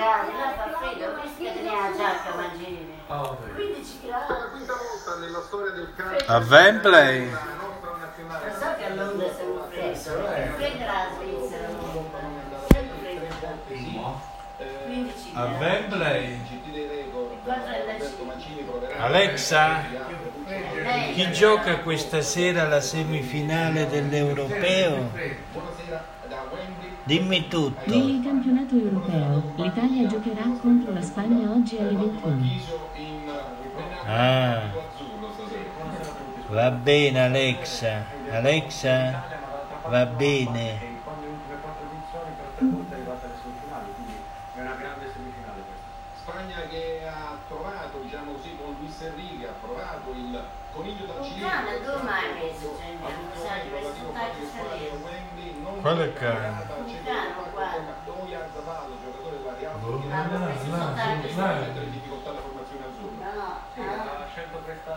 gradi, là fa freddo, ho visto che teneva la giacca Mangini. 15 gradi. quinta volta nella storia del calcio A Wembley. Lo so che a Londra è sempre freddo, è freddo la Svizzera, sempre freddo. 15 A gradi. Wembley. Alexa, chi gioca questa sera la semifinale dell'Europeo? Dimmi tutto. Nel campionato europeo, l'Italia giocherà contro la Spagna oggi alle 21. Chiso in ripennato Ah, va bene Alexa. Alexa, va bene. Quando le ultime quattro edizioni per tre volte è arrivata alle semifinali, quindi è una grande semifinale questa. Spagna che ha trovato diciamo così con Luis Enrique ha provato il coniglio da Un cilindro cane, due mai messo, cioè, Ha avuto sai, anche questo relativo tacco che squadra salire. del Wembley non Quale preparata cane? al centro Cane, del campo guarda. con Oya Zavallo, giocatore della Real Boh. Sociedad, Ah, ma questi sono là, tacchi là. che mette in difficoltà la formazione azzurra No, no, Sì, ah, ha scelto questa...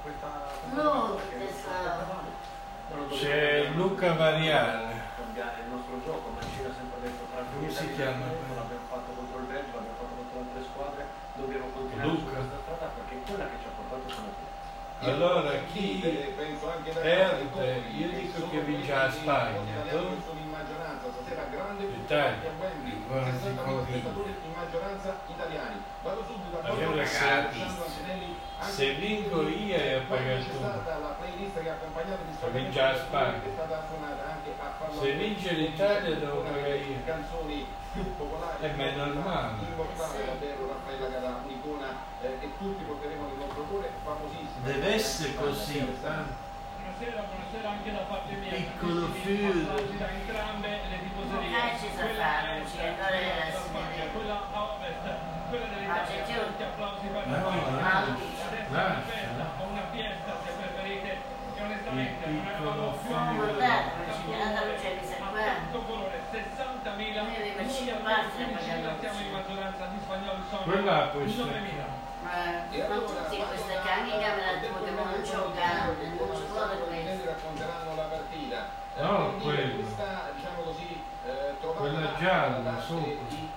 questa no, perché questo... non dobbiamo C'è Luca Variale. cambiare il nostro gioco, Mancino ha sempre detto Come si chiama? l'abbiamo fatto contro il Belgio, l'abbiamo fatto contro altre squadre, dobbiamo continuare Luca. su questa strada perché è quella che ci ha portato a qui. Allora chi penso anche da perde? Io dico che vince la Spagna. Sono L'Italia. Guarda, 62 si spettatori in maggioranza italiani vado subito a Allora, se- vinco io e poi paga la playlist che ha accompagnato gli Se vince la Spagna. che è stata suonata anche a Fallo Se vince l'Italia devo pagare delle io. canzoni più popolari Eh, ma è normale. immortale davvero Raffaella Carà un'icona eh, che tutti porteremo nel nostro cuore famosissima Deve essere così. eh? Buonasera, buonasera anche da parte mia. Piccolo figlio. da entrambe le tifoserie. Eh, ci sa Quella fare, est ci andare della a Spagna, vedere. quella a ovest, quella dell'Italia. Tanti applausi per No, la Spagna. Cinque abbiamo parti da 15.000, pagare. siamo in maggioranza di spagnoli sono Quella può essere. 9.000 Ma tutti questa canna in camera tu che non giocano, non ci vuole questo. racconteranno la partita. No, quello. Questa, diciamo così, eh, trovata Quella gialla, sopra. di.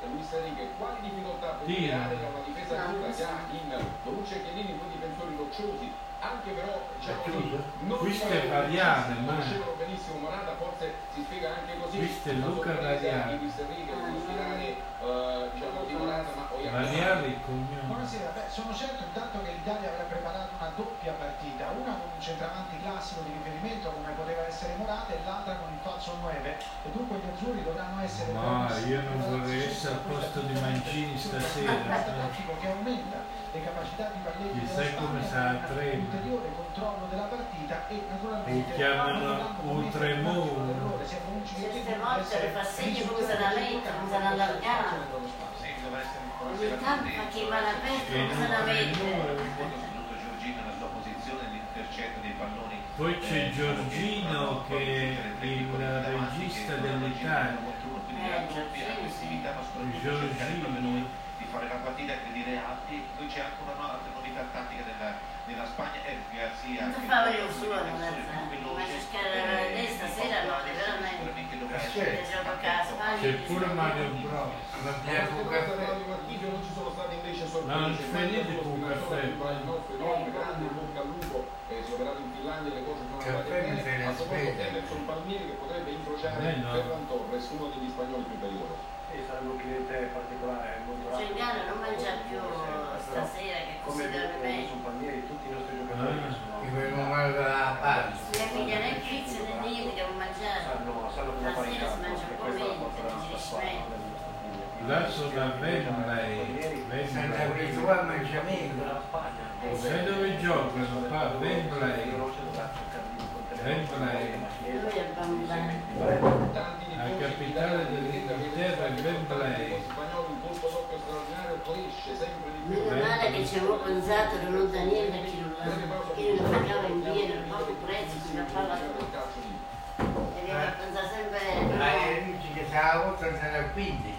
Quali difficoltà può creare una difesa azzurra che ha in Bonucci e Chiellini due difensori rocciosi? Anche però, diciamo È così, non Questo sono è Variale, velocissimi, ma- conoscevano benissimo Morata, forse si spiega anche così. Questo è la Luca Variale. di Enrique di ispirare, eh, diciamo, di Morata, ma il cognome. Buonasera, beh, sono certo intanto che l'Italia avrà preparato una doppia partita, una con un centravanti classico di riferimento come poteva essere Morata e l'altra con il falso 9 e dunque gli azzurri dovranno essere Ma io non vorrei essere al posto di Mancini stasera. Tattico che aumenta le capacità di Chissà della come Spagna, sarà con Trema. un ulteriore controllo della partita e naturalmente Lo chiamano che Certe volte le fa segni come se la giocare come se la allargava. Ogni tanto fa chi va all'aperto, E come se la mette. Poi c'è Eh, Giorgino che è il regista dell'Italia. Eh, la Giorgino, fare la partita e di reati. Poi c'è anche una nuova novità tattica della, della Spagna. Non fa è vedere un suo, difensore ragazza. più veloce, Ma cercare la eh, destra che sera no, porta veramente. Eh. C'è pure Mario Mario Marchisio non ci sono state invece sorprese. No, non ci fai niente con un enorme, grande, bocca al lupo, eh, operato in Finlandia, le cose sono andate bene. fai la A secondo. Emerson Palmieri che potrebbe incrociare Eh. Ferran Torres, uno degli spagnoli più pericolosi. Sì, sarebbe un cliente particolare, molto rapido. Cengano non mangia più stasera che Come considera detto me. su Palmieri, tutti i nostri giocatori Ah, sono, che vengono male dalla parte. Mia figlia né pizza né niente che non mangiare. sanno, sanno La fare in campo, mangia e un po' questa è la forza della nostra squadra, meglio. sono da Wembley. Santa Wembley. Cruz qua mangia meno. della Spagna, Sai dove giocano? Dovrà cercare di contenere Wembley. Lui è bambino. La capitale dell'Inghilterra è Wembley. Meno male che ci avevo pensato che non Daniele da chi non che non pagava in pieno, il poco prezzo, si la palla tutto. E devo pensare sempre, Ma dici che la volta nel 15.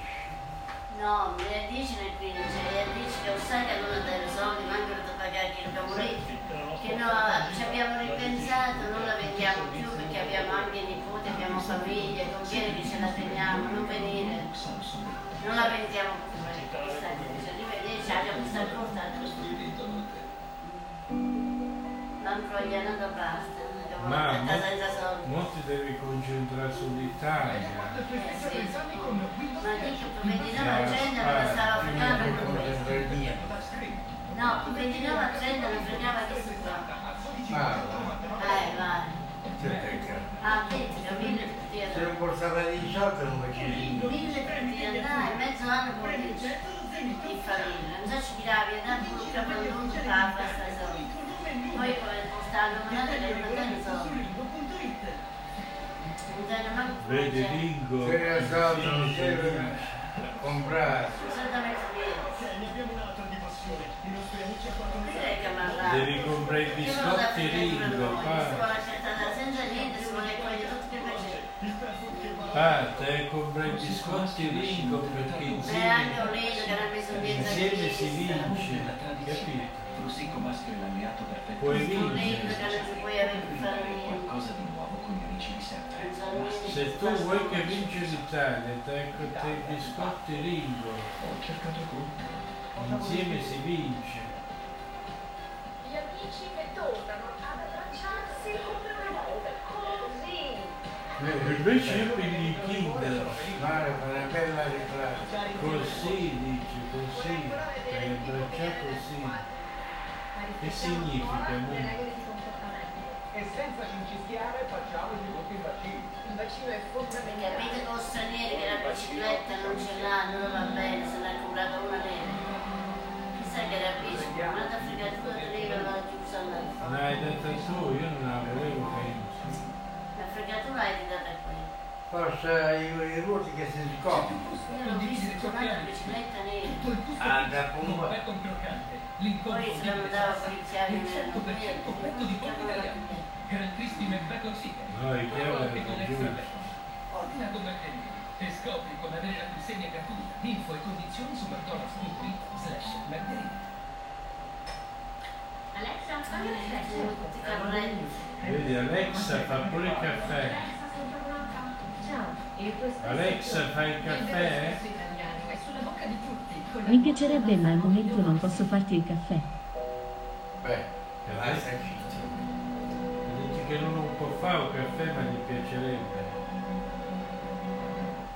no, è 10 nel 15, e 10 che sai che non ha dare soldi, manco per pagare il cavolino. Che no, ci abbiamo ripensato, non la vendiamo più perché abbiamo anche nipoti, abbiamo famiglie, non viene che ce la teniamo, non venire, non la vendiamo pure, questa cioè, divisa, rivederci, cioè, abbiamo questa corta non vogliono da basta. Ma mo ti devi concentrare sull'Italia. Eh, eh sì. Ma dico, poverino la gente non la stava fregando. No, poverino la gente non fregava che si fa. Parla. Eh, vai. C'è te Ah, che mille Se non portava di 18 non facevi Mille tutti andai, mezzo anno con dice in famiglia. Non so ci tiravi, il capo di tutto, la festa soldi. Poi come che tengo soldi. Non tengo manco Vedi. Ringo. Se era soldi non serve comprare. Assolutamente vero. Che mi Devi comprare i biscotti Ringo, Pa, te compri i biscotti perché E anche insieme, un lido che non mi sono dietro insieme si vince, capito? Rossicco maschio è l'alleato perfetto. Puoi Un vincere. Qualcosa di nuovo con gli amici di sempre. Se tu vuoi che vince l'Italia, con te i biscotti Ringo, Ho cercato con insieme si vince. Gli amici Eh, Invece io per i Kinder, Mare fa una bella reclama. così dice, così, per abbracciare così. Che significa? E senza cincischiare facciamoci tutti il vaccino. Il vaccino è fondamentale. Capite con stranieri che la bicicletta non ce l'hanno, non va bene, se l'ha comprata una nera. Chissà che rapisco, ma da fregatura te lei la chiusa là. Non hai detto tu, io non la volevo penso. La hai data qui. Forse i, i ruoti che si scoprono. Io l'ho visto tornare la bicicletta nera. Ah, da pompa. Bacon croccante. Poi L'incontro se la andava a il nella 100% petto di pollo italiano. Gran Crispy McBacon Chicken. No, i chiavi Anche erano con extra. Ordina con Bertellini e scopri come avere la consegna gratuita. Info e condizioni su mcdonalds.it slash margherita. Alexa, fammi un riflesso. Tutti carrelli. Vedi, Alexa fa pure il caffè. Alexa, fai il caffè? Mi piacerebbe, ma al momento non posso farti il caffè. Beh, citto. Dici che non può fare un caffè, ma gli piacerebbe.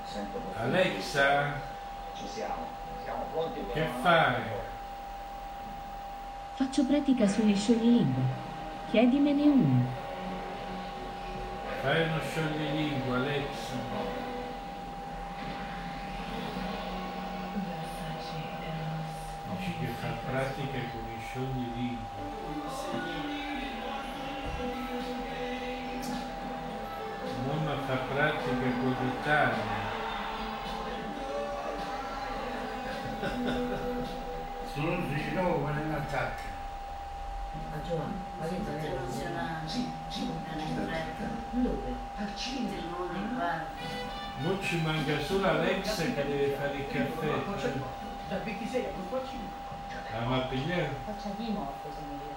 Sento Alexa, Ci siamo. Siamo pronti per che fai? Faccio pratica sugli scioglilingua. Chiedimene uno. Fai uno scioglilingua, Alexa. Dici che fa pratica con i scioglilingua. Mamma fa pratica con l'Italia. Se non si trova non attacca. Tutti emozionati. Non è fretta. Dove? In guardia. Non ci manca solo Alexa che deve fare il caffè. Dal 26 al 5. La ma pigliare? Faccia di morto, signore.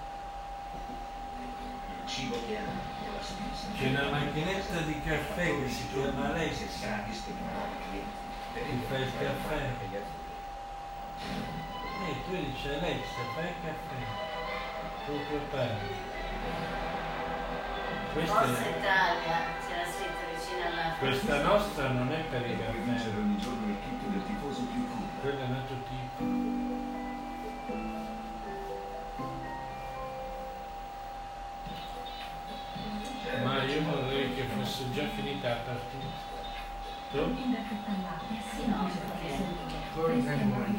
cibo che soddisfazione. C'è una macchinetta di caffè che si chiama Alexa. Gratis per i nuovi clienti. Per Ti fai il caffè. E tu dici Alexa, fai il caffè. Tu prepari. Questa, Forza è- Italia c'era scritto vicino alla questa nostra non è per i caffè, ogni giorno il kit del tifoso più cool. quella è un altro tipo. Ma io vorrei che fosse già finita la partita. Tu? No, perché? Forse è buono.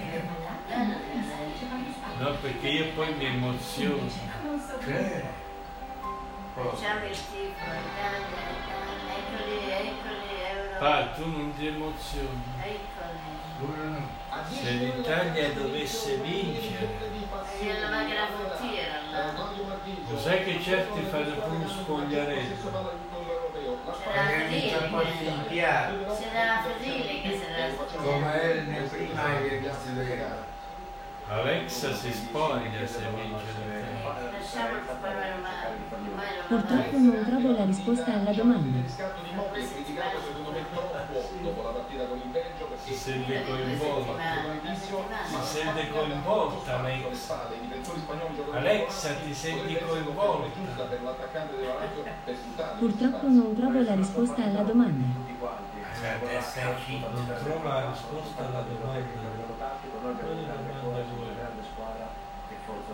No, perché io poi mi emoziono. Eccoli, euro. Pa, tu non ti emozioni. No. Se l'Italia dovesse vincere, là. lo sai che certi fanno pure un spogliarello. C'era Fedele, che si era Come è nel prima esercizio della gara. Alexa si spoglia se vince non Purtroppo non trovo la risposta alla domanda. Il il Si sente coinvolta. Si sente coinvolta Alexa. Alexa, ti senti coinvolta? il Purtroppo non trovo la risposta alla domanda. Non trova la risposta alla domanda. Noi abbiamo una grande domanda squadra, vuoi? una grande squadra e forza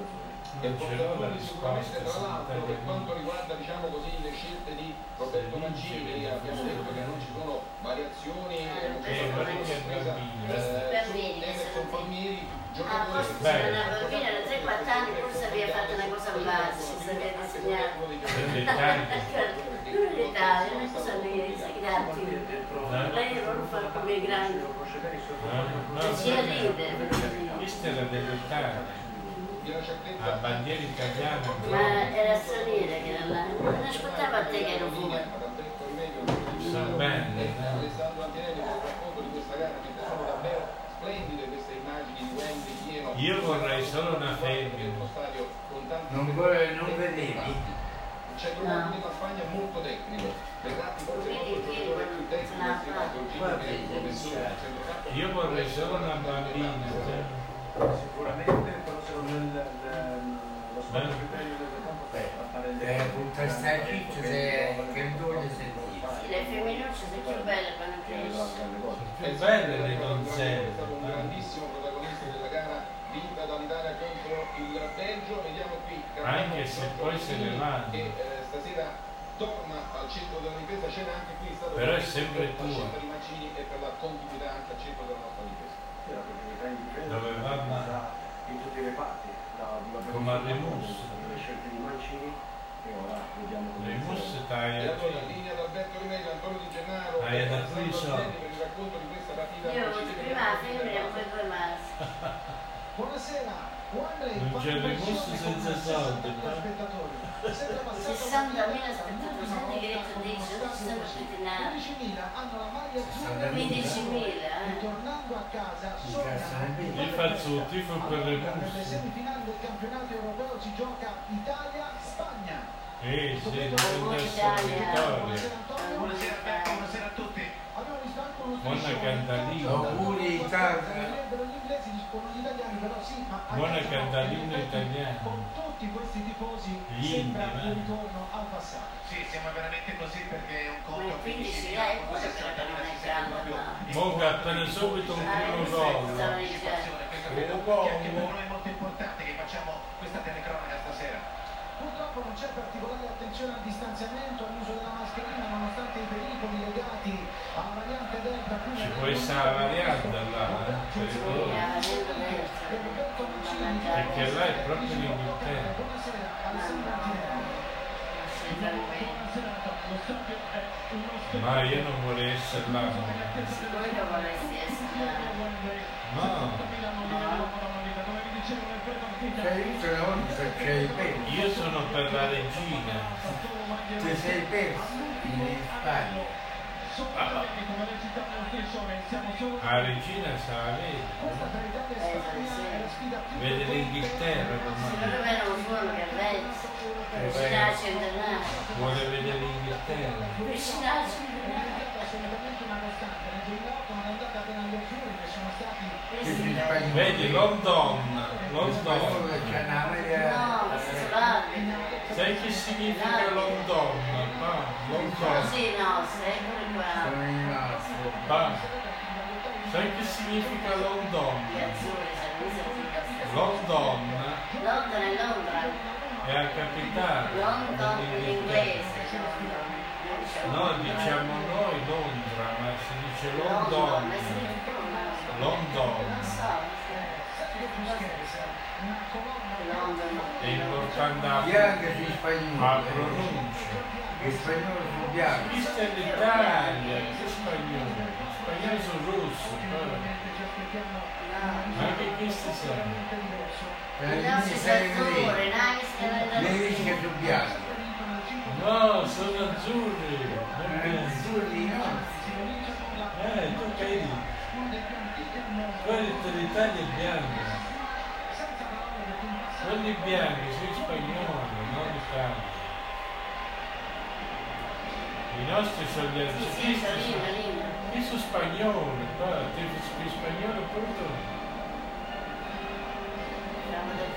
E Non valori sicuramente tra l'altro sono per quanto riguarda diciamo così le scelte di Roberto Mancini abbiamo detto che non ci sono variazioni e non ci Eh, sono eh, Bambini, Emerson Palmieri Ah, giocatore una bambina da 3-4 anni, forse aveva fatto una cosa base, si aveva disegnato. Per l'Italia. Non l'Italia, una cosa lì, sai, grazie. Lei non lo fa come i grandi. No, Si ride. questa era dell'Italia. A bandiera italiana. Ma era straniera che era là. Non ascoltava a te che ero fuori. Sono belle, e eh. Alessandro Antinelli per il racconto di questa gara mentre sono davvero splendide queste immagini di Wembley pieno Io vorrei solo una femmina. con Non, vuole- non vedevi? il centrocampista della Spagna è molto tecnico Verratti forse giocatore più tecnico che un Io vorrei solo una bambina. Sicuramente, il- il- lo scopo bello del campo è fare il Eh, con questa ciccia se- che voglio sentire. Sì, le femminucce sono più belle quando cresci. Più belle le È donzelle. stato un grandissimo protagonista della gara vinta dall'Italia contro il Belgio vediamo qui Anche se poi se ne vanno. che eh, stasera torna al centro della difesa c'era anche qui è stato Però è per sempre tua. scelta di Mancini e per la continuità anche al centro della nostra difesa Dove va, in tutti i reparti la, la Come a Remus. le scelte di Mancini e ora vediamo come Le mosse e stai a allora in linea da Alberto Rimelli Antonio Di Gennaro Ah, è da qui per il racconto di questa partita Io prima la femmina e poi due maschi. Buonasera. Non c'è con senza soldi, 60.000 eh. spettatori. Sembra passato 60.000 spettatori, che detto dice, non ci stanno tutti nati. 15.000 hanno la maglia azzurra 15.000, festa. tifo per le nelle semifinali del campionato europeo si gioca Italia-Spagna Eh sì. Buonasera Antonio. Buonasera buonasera a tutti. Abbiamo visto anche uno Buona cantalina. Auguri, Italia. Gli inglesi, dicono gli italiani, però sì, ma a Buona cantalina italiana. Con tutti questi tifosi sembra un eh. ritorno al passato. Sì, siamo veramente così perché è un conto il 15 15 dai, con pure 60 perché non è minuti grande, proprio ma- di Monca appena subito un Ah, primo gol. Credo Un che per noi è molto importante che facciamo questa telecronaca stasera. Purtroppo non c'è particolare attenzione al distanziamento, all'uso della mascherina, nonostante i pericoli legati alla variante Delta. Ci può essere Ma io non vorrei essere là. no. Voi non vorresti essere là. No, io sono per la regina. Ti sei perso in Spagna. La regina sa la vede. L'Inghilterra Secondo ormai. me non sono che internazionale. Vuole vedere l'Inghilterra. Vicinaggio internazionale. assolutamente una costante. Nel 2008 non è andata bene agli azzurri che sono stati Questi spagnoli. Vedi, London, London. C'è una maglia. No, ma si salva. Sai che significa London? Pa, London. Così no, secoli qua. Sono rimasti. Pa. Sai che significa London? London Londra è Londra. è la capitale London in inglese. No, diciamo noi Londra, ma si dice London. London. London. Non so. È importante la, Bianca sui la spagnoli. pronuncia. Gli spagnoli sono bianchi. Questa è l'Italia, che spagnolo. Gli spagnoli sono rossi. Ma anche questi sono. Per I le nostri mie sei azzurri, vedere. nice. Le dici che sono bianchi. No, sono azzurri. Eh, Azzurri no. Eh, tu vedi. Guarda, l'Italia è bianca. Quelli bianchi sono spagnoli, non l'Italia. I nostri sono gli Sì, sì, artisti. Io sono spagnolo, qua, ti spagnolo pure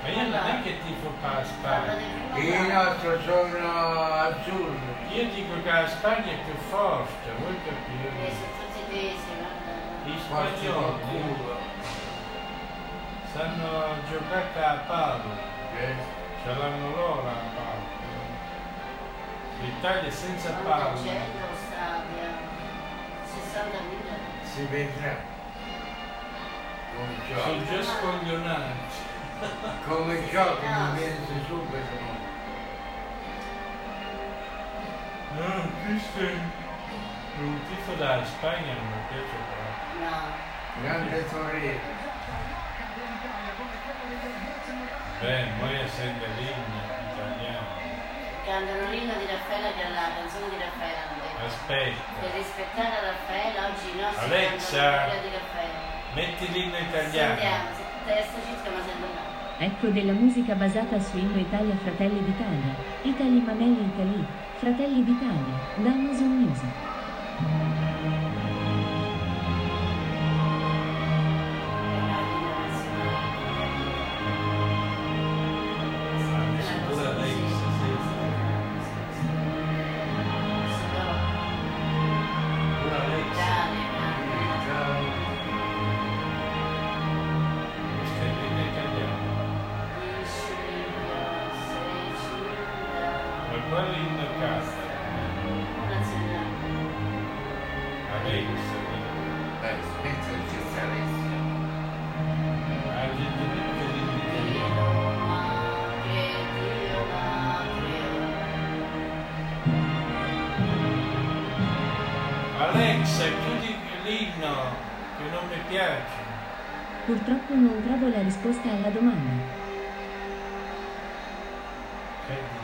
Ma io non è che tifo per la Spagna. Il nostro sono azzurri. Io dico che la Spagna è più forte, Eh, tesi, guarda. I spagnoli. Sanno giocare a palo, Eh? ce l'hanno loro a palo. L'Italia è senza palo. gente lo stadio? 60.000. Si vedrà. Sono già scoglionati. Come gioca mi viene subito. No, questo è un tifo dalla Spagna non mi piace proprio. No. Grande Torino. Beh, noi essendo l'inno italiano. Cantano l'inno di Raffaella che è la canzone di Raffaella. Aspetta, Per rispettare Raffaella oggi i nostri Alexa. di Raffaella. metti l'inno italiano. Sentiamo, se testa circa ma sembra no. Ecco della musica basata su Inno Italia Fratelli d'Italia. Italy Mameli Italy. Fratelli d'Italia. Da Amazon Music. Alexa, chiudi l'inno che non mi piace. Purtroppo non trovo la risposta alla domanda. Senti,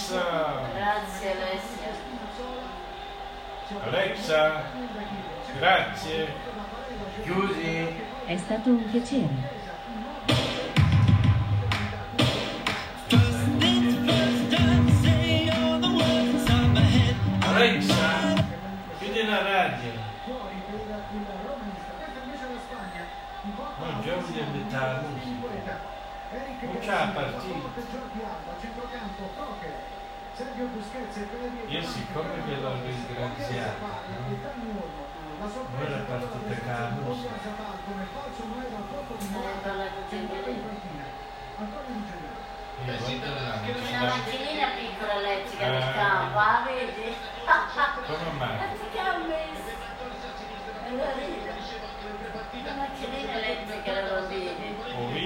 Alexa! Grazie Alessia. Alexa, grazie. Chiusi. È stato un piacere. Alexa, chiudi la radio. invece è la musica. Non e Pedri. Io siccome ve l'ho ringraziato, voi la partita che ha la musica. come falso 9 al colpo di Stai Morata, parlando di centrale in Embele. panchina. Antonio Di Giuliano. Io guarda non ci Una macchinina piccola elettrica Eh. nel campo, ah vedi? Come mai? Che ha messo? Una macchinina elettrica la bambina.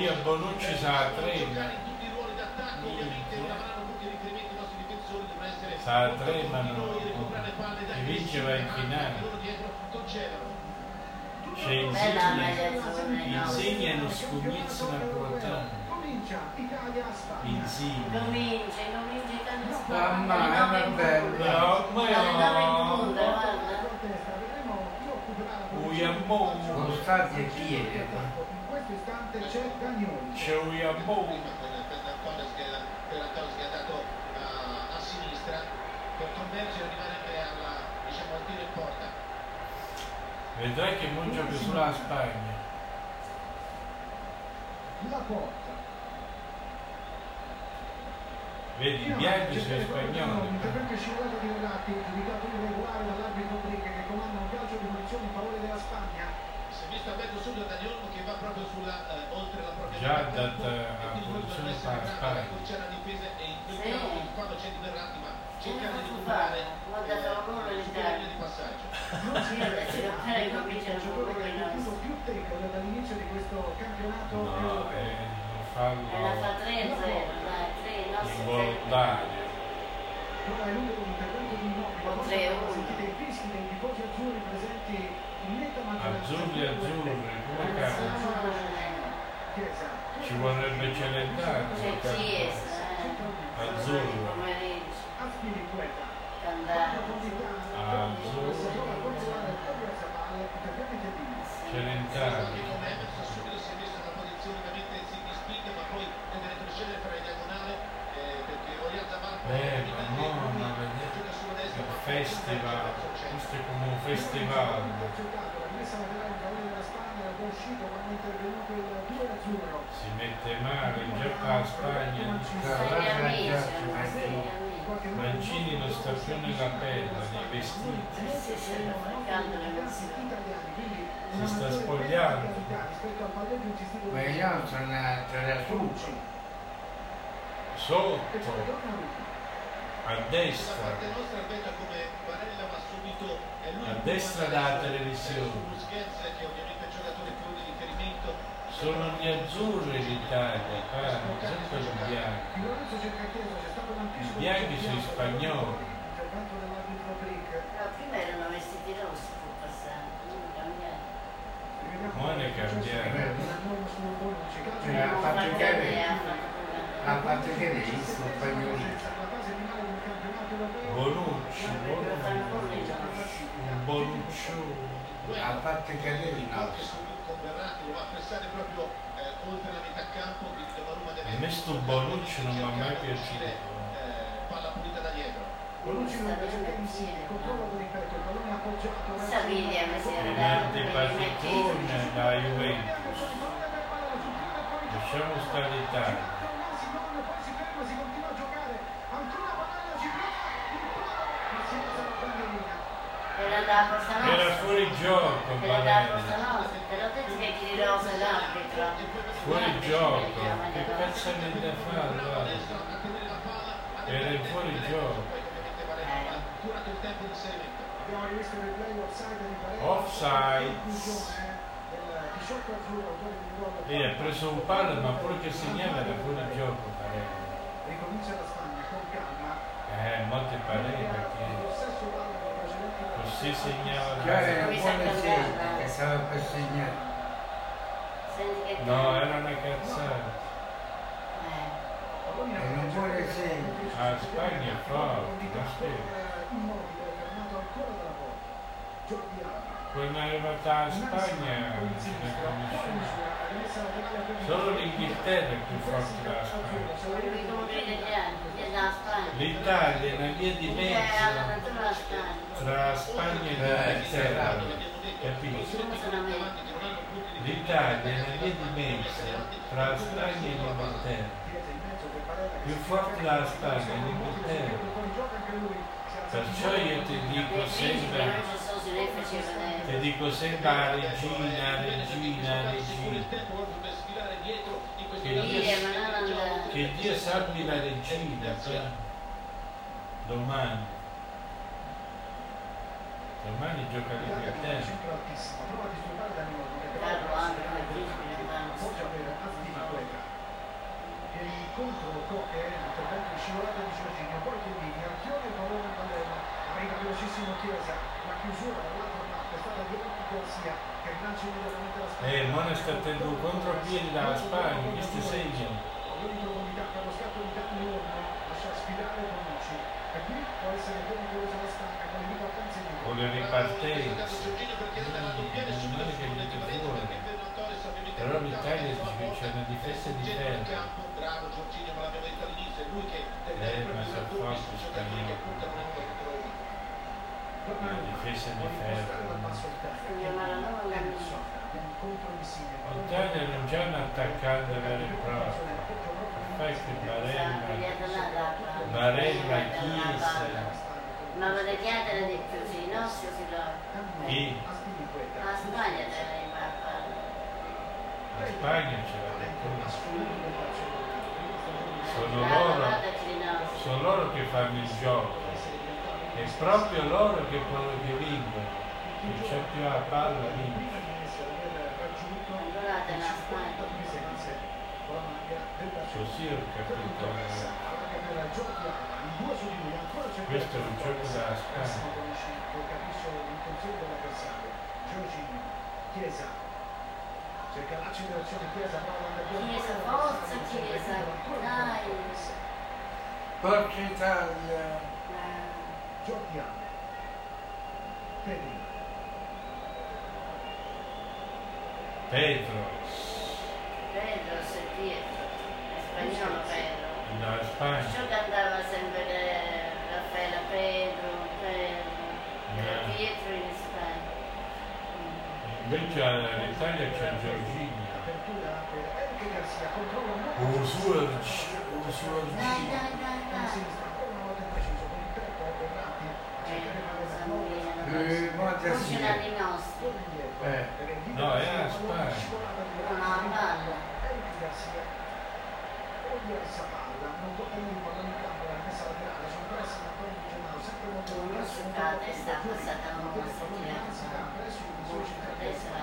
Io Bonucci sa a tre. giocare in tutti i ruoli d'attacco, ovviamente non ma Chi vince va in finale. C'è Bella Insigne? Insigne e lo scugnizzo napoletano. Insigne. Comincia, comincia i tanti Mamma, è bello. No, ma no. punta, guarda. Vedremo chi occuperà e istante c'è Danioli. C'è Uyambo. Che ha dato a, sinistra per convergere e rimanere alla, diciamo, al tiro in porta. Vedrai che non gioca sulla Spagna. La porta. Vedi, i bianchi sono spagnoli. Intervento scivolato di Verratti, giudicato irregolare dall'arbitro Briche che comanda un calcio di punizione in favore della Spagna. Si è visto a mezzo subito da Olmo che va proprio sulla, eh, oltre la propria Già metà dat- campo, e a quindi poi posizione dovrebbe essere fa bravo Spagna. a accorciare la difesa e in quel Sì. quando c'è di Verratti ma cercare di Eh, dato eh, linea di passaggio. Non si è lo farei cominciare il giocatore che ha come compiuto più tempo dall'inizio di questo campionato No, è il E la fallo fa 3-0, dai, 3, no, se involontario. Prova a eludere l'intervento di Immobile. Con Poi 3-1. Sentite i fischi dei tifosi azzurri presenti in netta maggioranza. Azzurri, come cazzo? Ci vorrebbe celentare. C'è Chiesa. Azzurro. Diagonale eh, festival, questo è come un festival. Si mette male, gioca la Spagna. Amici. Mancini non sta più nella pelle, nei vestiti. L'emozione. Si sta spogliando. Ma io sono tra su. Sotto, a da destra, parte a che destra su televisione. Busquets che ovviamente è il giocatore più di riferimento Sono gli azzurri l'Italia, caro, sempre gli bianchi. I bianchi sono spagnoli. Prima erano vestiti rossi fu passato, non cambiato. Non è cambiato. Eh, ha fatto vedere, ha fatto vedere il suo spagnolino. Bonucci, Bonucci, un Bonuccione. Ha fatto cadere in alto. con a pressare proprio eh, oltre la metà campo quindi Donnarumma deve A me sto Bonucci non mi ha mai piaciuto. uscire, eh, palla pulita da dietro Saviglia mi si era dato da Juventus. Lasciamo stare l'Italia. Era da Costa Nostra. Era fuori gioco, Era Costa Banelli. Nostra. Te l'ho detto che chi di rosa l'arbitro. Fuori gioco. Che cazzo ne da fare? guarda? Era fuori gioco. offside di Paredes. Offside. Conclusione del 18 azzurro, autore di un gol. E ha preso un palo, ma pure che segnava era fuori gioco. Ricomincia la Spagna con calma. Eh, molte pareva Lo che stesso valore dei precedenti così segnava. Già era un buon esempio che stava per segnare. No, era una cazzata. Eh. È un buon esempio. Ah, Spagna è forte, non. Jordi Alba. Quando è arrivata la Spagna non conosciamo. Solo l'Inghilterra è più forte della Spagna. L'Italia è una via di Eh, mezzo. Tra la Spagna e me. L'Italia è una di mezzo tra la Spagna e l'Inghilterra. Più forte della Spagna è l'Inghilterra. Perciò io ti dico sempre, ti dico sempre la regina, regina, regina. Che Dio, che Dio salvi la regina, domani. Domani gioca lì a tennis. Per il è stata di Ricchi Corsia, che Mone sta attendo un contropiede dalla Spagna, questo segno. Ho sfidare Bonucci. E qui può essere pericolosa la stacca con le ripartenze di Con le ripartenze. Mm. Però l'Italia c'è una difesa di ferro. Bravo Giorginio, ma l'abbiamo detto all'inizio, è lui che deve Eh, ma. Una difesa di ferro. L'Italia non c'è un attaccante vero e proprio. Sta Barella, pigliando là l'acqua. Barella, Pigliando la Chiesa. Ma vorrei chiedere di più, sì, i nostri si lo... Chi? La Spagna riparare. La Spagna ce l'ha detto. Sono Guarda, loro, sono loro che fanno il gioco. È proprio loro che, che vincono. Chi c'è più la palla vince. Guardate la Spagna. Così ho capito. Questo è un gioco della Spagna. Chiesa cerca l'accelerazione Chiesa. Chiesa, forza Chiesa, dai. Forza Italia! Eh, Giorgiano Pedri Pedro, Pedro, se Pietro, spagnolo Pedro. dalla Spagna. Ciò che andava sempre che Raffaele Pedro, Pedro, era Eh. Pietro in Spagna. Invece all'Italia c'è Giorginio. apertura per Enrique Garcia controlla Oh, molto Usurgi, Dai, Usurgi. dai, dai, a dai. sinistra ancora una volta preciso con il petto Berratti a Eh, ma Poi sì. ce nostri. Eh. No, è la Garcia, Spagna. Non la palla. Enrique Garcia Olio a palla non palla in campo la messa laterale sul pressing ancora di Gennaro sempre molto so, la testa passata a la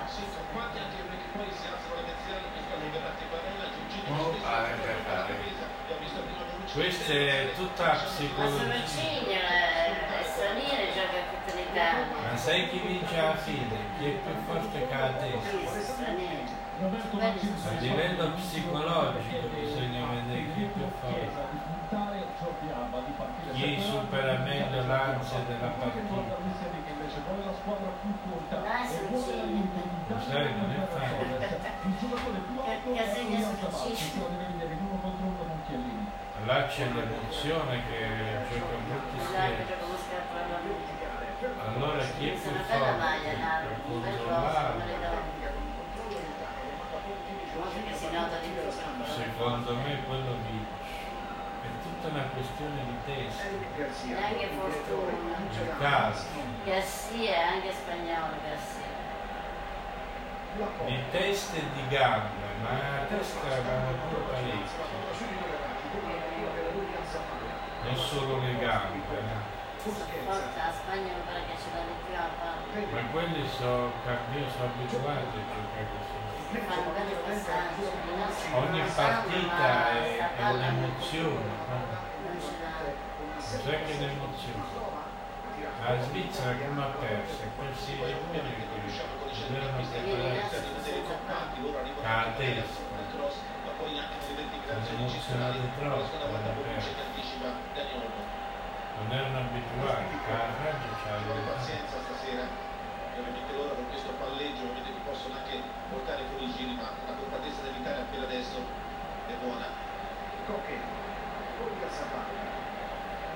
Sì, sono quanti altri perché poi si alzano le mi liberati Barella, Oh, ah, che per fa la fare. difesa, che ha visto prima Bonucci Questa è tutta Ma sono psicologia. Cigno, è straniero, gioca a tutta l'Italia. Ma sai chi vince alla fine? Chi è più forte che la testa? A livello psicologico bisogna vedere chi è più forte. Chi supera meglio l'ansia della partita. l'intensità Lo sai, non è facile. Torres. il giocatore più Che- alto che è segna Oriol sul Zavalli, Cigno. si può vedere in uno contro uno con Chiellini Là c'è l'emozione che gioca molti luce. Allora chi è più forte per controllare? Nota di più. Secondo me quello vince. È tutta una questione di testa, E anche fortuna. di caso, Garcia, è anche spagnolo Garcia. di testa e di gambe, ma la testa vanno pure parecchio, non solo le gambe. eh. Forza, la Spagna mi pare che ce l'ha di più a palla. Ma quelli sono, io sono abituati a giocare così. Ogni non partita è, è un'emozione? Non. Cos'è che è un'emozione? La Svizzera come ha perso, questi giocatori che la anche nelle sono integrazioni emozionati troppo, hanno Bonucci perso. non erano abituati, Carraggio c'ha le pazienza stasera ovviamente loro con questo palleggio ti possono anche portare fuori i giri ma la compattezza dell'Italia per adesso è buona Cocche, Olio a Zapalla.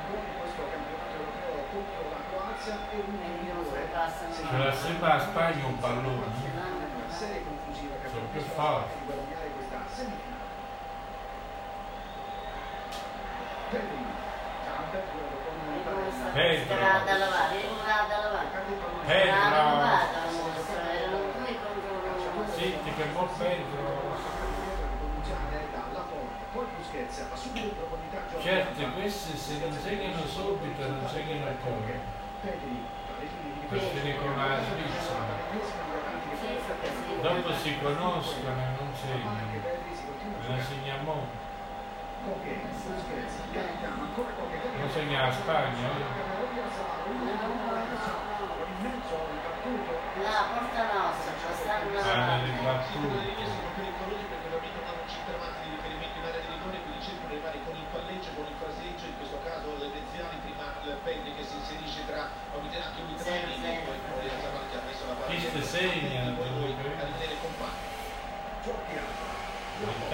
Gol in questo campionato europeo contro la Croazia e un E io migliore. sembra a Spagna un pallone. Una serie conclusiva che ha Sono più permesso di guadagnare questa semifinale. Pedri, Zampe, quello con Pedro. Pedro. Lavato la mostra, erano due contro Senti che mo Pedro, Poi Busquets ha subito in profondità certo Alba. questi se non segnano subito non segnano di per finire con la Svizzera. Sì, sì. Dopo si conoscono e non segnano, me la segniamo. ancora. Non segna la Spagna, eh? La porta nostra,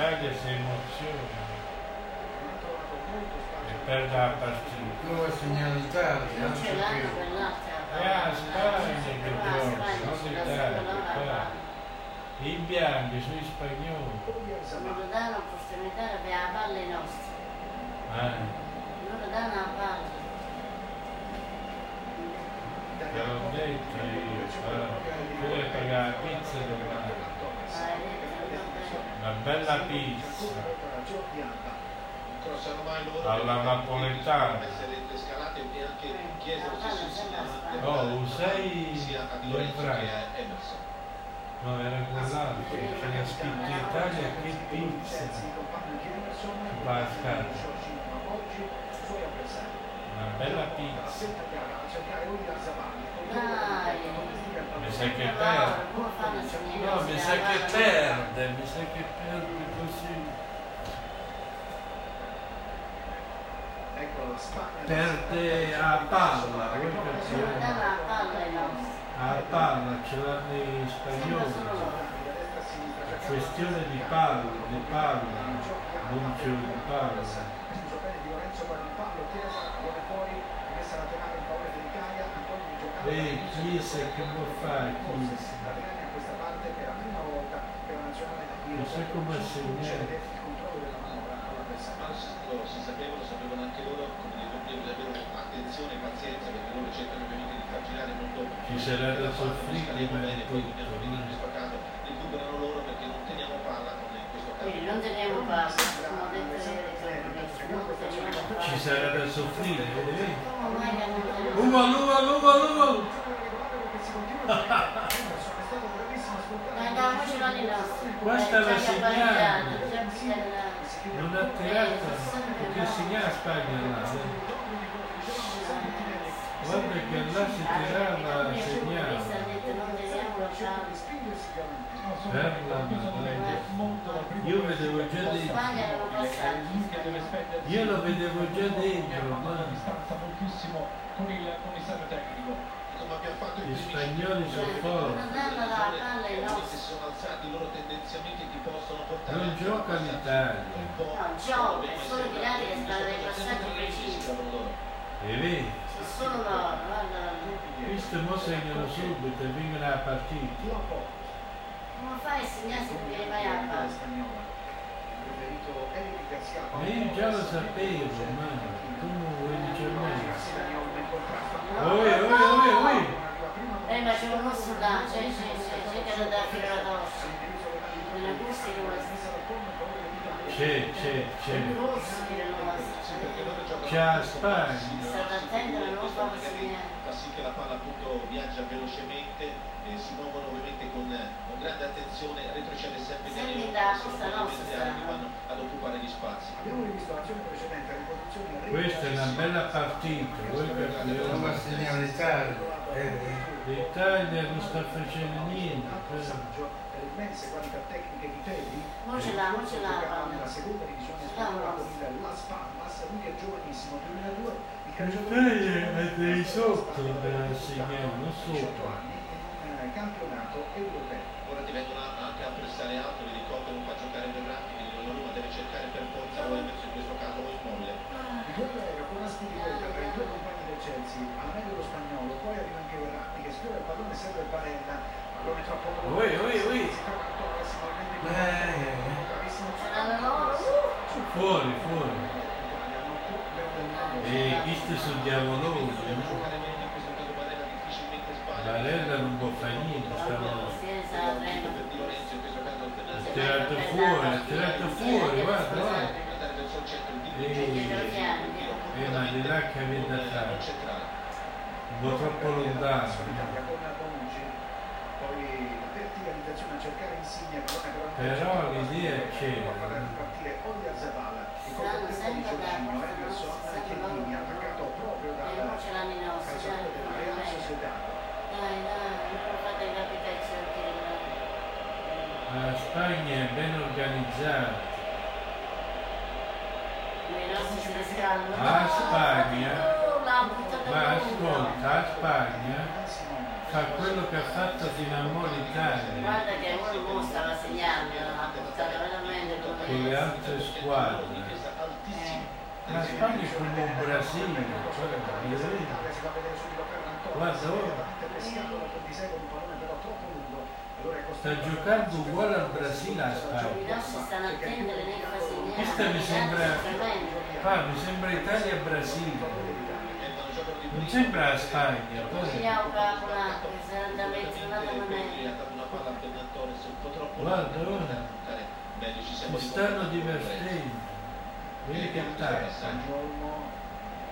L'Italia si emoziona e perde la partita. Come ha segnato l'Italia, Non non ce l'hanno quell'altra la Spagna che gioca, non l'Italia. I bianchi sono gli spagnoli. Loro danno l'opportunità per la palla ai nostri. Eh, Loro danno la palla. te l'ho detto io. Tu devi pagare la pizza domani. Una bella pizza. Alla napoletana. lo Oh, usai Franco. A No, era quell'altro, c'era scritto Italia che pizza. Va a scala. Una bella pizza. Dai. Mi sa che perde. a? No, mi sa che perde, mi sa che perde così. Ecco. Perde a palla, vuoi capire? danno la palla ai nostri. A palla ce l'hanno i spagnoli. loro. Questione di palla, di palla, non c'è di palla. Il pallo, Chiesa. E che può fare Chiesa? Laterale a questa parte per la prima volta teniamo palla come in questo caso Quindi non teniamo palla, come ho detto ieri, non teniamo palla. Ci sarà da soffrire, teniamo Uva, uva, uva, uva! Ma segnando. pareggiato, già bisogna- Non ha tirato, perché segna la Spagna là. Guarda che là si tirava, segnava. Io vedevo già dentro. Io lo vedevo già dentro, ma distanza moltissimo con il commissario tecnico. come abbiamo fatto gli spagnoli sono forti. Se sono alzati loro tendenzialmente ti possono portare Non gioca l'Italia. No, gioca, è solo tirare che sta dei passaggi precisi. E vedi? C'è solo loro, guarda. Questo mo segnano subito e vincono la partita. Come fai a segnare se non vieni mai a palla? Ma io già lo sapevo, ma tu non vuoi dice a me. Oi, oi, oi, oi! Eh, ma c'è un rosso là, c'è, c'è, c'è, c'è che lo dà fino alla tosse. Nella corsa di questo. C'è, c'è, c'è. Il rosso che non va a C'è la Spagna. Fa sì che la palla appunto viaggia velocemente e si muovono ovviamente con, con grande attenzione, retrocede sempre Senti Daniel da Olmo, questa sono nostra i mediani che vanno ad occupare gli spazi. Abbiamo rivisto l'azione precedente, la riproduzione Questa è una bella partita, capire? ha segnato l'Italia. Eh, L'Italia non sta facendo niente. Immense qualità tecniche di Teddy. Mo ce l'ha, mo ce l'ha la. La seconda divisione spagnola con il Las Palmas, lui è giovanissimo, 2002, il calciatore è dei sotto non 18 sopra. anni in un eh, campionato europeo. Ora ti vengono anche a pressare alto, vedi Coppe non fa giocare Berratti, quindi la Roma deve cercare per forza o in questo caso o Immobile. Il duello aereo con Aspilicueta tra i due compagni del Chelsea, al meglio lo spagnolo, poi arriva anche Verratti che sfiora il pallone, serve Barella. Ui, ui, ui. Eh! Fuori, fuori. E questi sono diavolosi. Questo Barella. Barella non può fare niente stavolta. Eh. Questo Ha tirato fuori, ha tirato fuori, guarda, guarda. Il centro, il Eh, eh, ma di là che avete da fare? Un po' troppo lontano. Con a cercare Insigne, però l'idea c'era. farà ripartire Olia Zabala, il Stanno contropiede di sempre da Giorgino, porta Emerson nostra, sempre Chiellini, attaccato proprio E dal calciatore della Real Sociedad. il. La Spagna è ben organizzata. La Spagna, Oh, ma ascolta, la Spagna fa quello che ha fatto fino a mo' l'Italia Guarda che uno mo stava segnando, ha buttato veramente con come... le altre squadre. Eh. La Spagna è come un Brasile, cioè, Guarda ora. con è sta a- giocando uguale al Brasile I Spagna. Questa mi sembra, fa, mi sembra Italia e Brasile. Non sembra la Spagna, che non manella. guarda ora, si stanno divertendo. Vedi che tacca,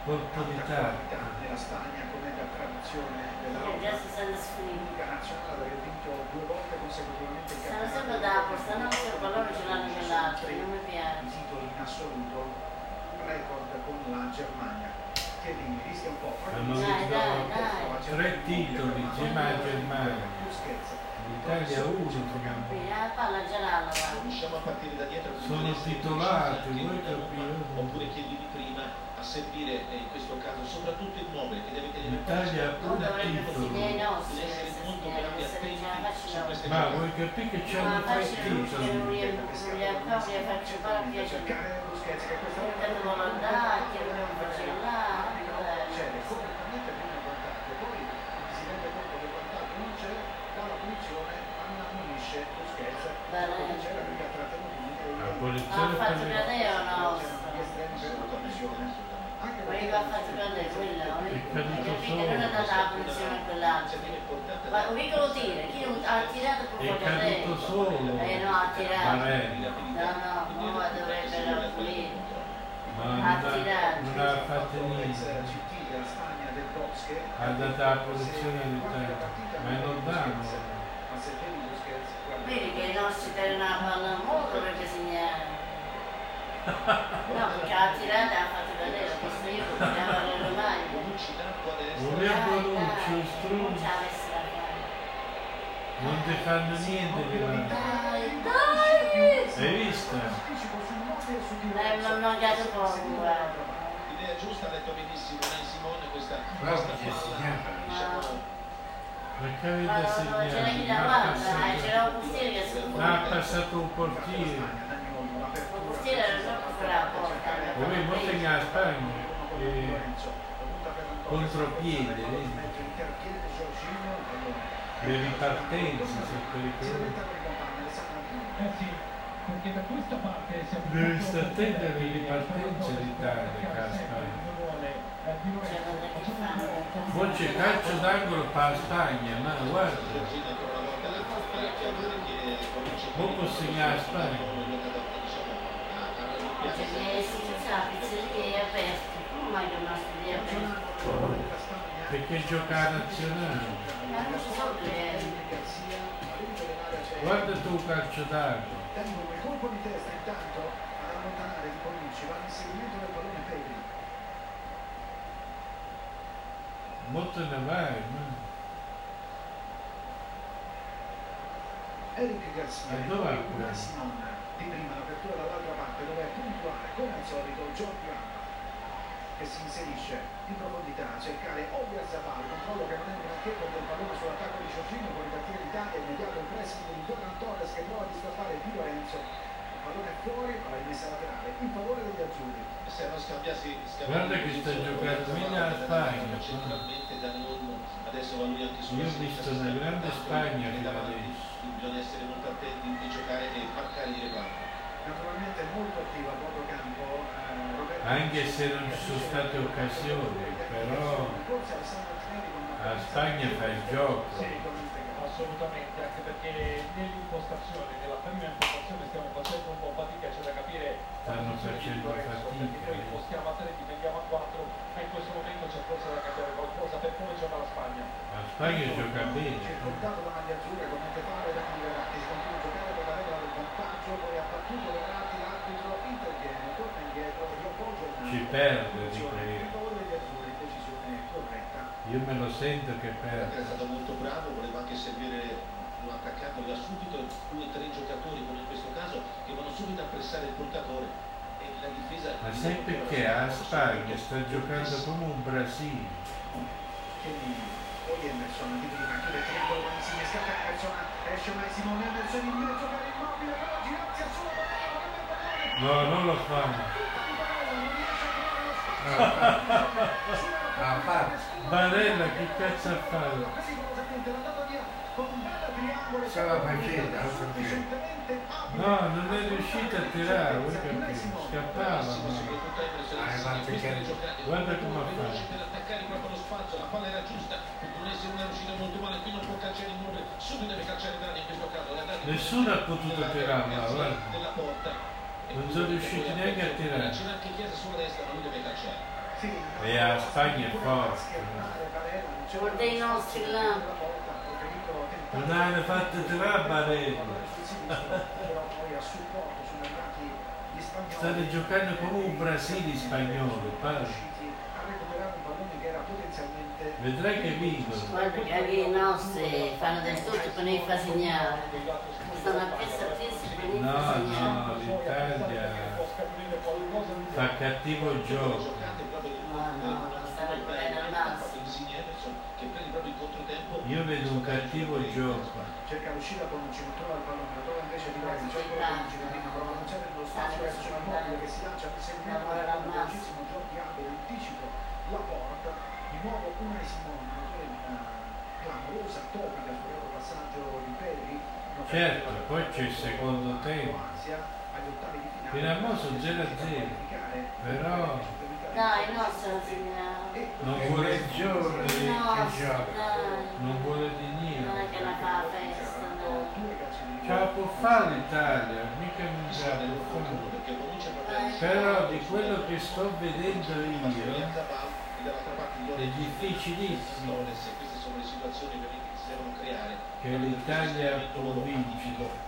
colpo di tacca. nella Spagna come da tradizione della Che stanno. Liga nazionale aver vinto due volte consecutivamente il Stanno campionato sempre da porta nostra, il pallone ce l'hanno quell'altro, non mi piace. titoli in assoluto record con la Germania che rischia un po' Hanno vinto tre titoli insieme alla Germania. L'Italia uno, secondo me. Qui, la palla già l'hanno, va. Riusciamo a partire da dietro Sono titolati, voi oppure chiedimi prima a servire eh, in questo caso soprattutto il mobile che deve tenere L'Italia ha Non un titolo. deve essere molto attenti su queste Ma vuoi capire che Ma c'hanno tre che non titoli? non cercare Busquets che questa Io volta tanto voglio andare, che dobbiamo facere là. cede completamente prima il vantaggio poi si rende conto che il vantaggio non c'è dà la punizione ammonisce Busquets Bene. non c'era perché ha trattenuto in La Ha punizione fatto per cadere o no? c'erano gli estremi per la anche Ma perché io l'ho fatto cadere quello, È hai caduto capito? solo. Non è data la punizione a quell'altro. Ma un piccolo tiro, chi ha tirato È far cadere? Eh no, ha tirato. No, no, ora dovrebbero pulire. Ha ha, tirato. non ha fatto niente. Ha dato la posizione all'Italia. Ma ma se vedi che i nostri una palla molto dovrebbe segnare. No, perché ha tirato e ha fatto io mai. Voleva Bonucci, un Non struzzo. ci ha messo da fare. Non ti fanno niente di. Dai, dai! Hai visto? L'hai mangiato poco, guarda. L'idea giusta ha detto benissimo Nai Simone questa, questa che si palla chiama. Perché Ma avete non c'era chi segnato? Ma ha guarda, c'era un portiere che si ma ha passato un portiere. Il portiere era troppo fuori la porta. Poi mo segna la Spagna. E contropiede? Le ripartenze sono pericolose. Eh perché da questa parte siamo Devi stare attento alle ripartenze d'Italia, Spagna. Poi c'è calcio d'angolo per la Spagna, ma guarda, una volta la fa chiamare che Bonucci mo può segnare la Spagna. diciamo a, a raddoppiare C'è le istituzioni, pizzerie aperte. Come mai non nostri lì aperti? Perché gioca la nazionale. Ma non ci sono due. Guarda tu calcio d'angolo. Tengono il colpo di testa intanto ad allontanare di Bonucci, va l'inseguimento del pallone Pedri. Mo te ne vai, ma Eric Garcia, poi quello? Simon di prima dall'altra parte dove è puntuale come al solito Giorgio Alba che si inserisce in profondità a cercare Olia Zabal, controllo che non è granché con del pallone sull'attacco di Giorgino con ripartire l'Italia, immediato il pressing di Ferran Torres che prova a disturbare Di Lorenzo. Il pallone è fuori ma la rimessa laterale in favore degli azzurri. Se non scambiassi, scambiassi Guarda che sta giocando meglio la Spagna, centralmente da Olmo adesso va lui anche sulla Io ho visto una grande Spagna davanti, bisogna essere molto attenti di giocare e marcare i reparti naturalmente molto attiva a proprio campo eh, Roberto Anche se non ci sono state occasioni, però con la Spagna fa il gioco. Assolutamente, anche perché nell'impostazione, nella prima impostazione stiamo facendo un po' fatica, c'è da capire la Stanno facendo Lorenzo, fatica, perché noi eh. impostiamo a tre, difendiamo a quattro, ma in questo momento c'è forse da cambiare qualcosa per come gioca la Spagna. La Spagna gioca bene. Circondato da maglia azzurra, commenta fare da di Verratti, si continua a giocare con la regola del vantaggio, poi ha battuto torna indietro, Ci perde di decisione corretta. Io me lo sento che perde. è stato molto bravo, voleva anche servire un attaccante da subito, due o tre giocatori come in questo caso che vanno subito a pressare il portatore e la difesa Ma sai perché a Spagna sta giocando come un Brasile? Poi Emerson di prima, chiude triangolo con Insigne, scappa Emerson, esce mai Simone, Emerson in mezzo per immobile, però è pallone, No, non lo fa. tutta di Barella, non riesce a trovare lo spazio. Ah, fa. Barella che cazzo ha fatto? Stava facendo. No, non è riuscito a tirare, vuoi capire? Scappava. ma- Ah, Guarda come ha fatto. per attaccare proprio lo spazio, la palla era giusta, Udinese non è uscito molto male, qui non può calciare in muove, subito deve calciare Draghi in questo caso. la Draghi- Nessuno ha potuto tirarla, guarda. Non sono riusciti a neanche a tirare. Nostri spazio là. della porta, ha preferito tentare- Non hanno fatto a sono gli spagnoli. State giocando come un Brasile spagnolo, a potenzialmente Vedrai che vincono. Guarda che anche i nostri fanno del tutto per non far segnare. Stanno a piazza a piazza per non No, no, l'Italia fa cattivo gioco. No, no, lo stanno correndo al massimo. Insigne Emerson che prende proprio il controtempo. Io vedo un cattivo gioco. cerca l'uscita Bonucci, non trova il pallone, lo trova invece di c'è quello Bonucci che prima prova a lanciare nello spazio verso Immobile che si lancia seguito il velocissimo Giorgi Abel, anticipo la porta, di nuovo una Simone, una clamorosa topica sul loro passaggio di Perri. Certo, poi c'è il secondo tempo. Ansia agli ottavi di finale. Fino a mo' sono 0 a 0. Però Dai, nostri non segnano. non vuole il giorno I che nostri, gioca. dai. Non vuole di Non è niente. che la fa la festa, no. Ce la può fare l'Italia, mica Bonucci è proprio Però di quello che sto vedendo io è difficilissimo Flores, queste sono le situazioni ovviamente che si devono creare che l'Italia può vincere.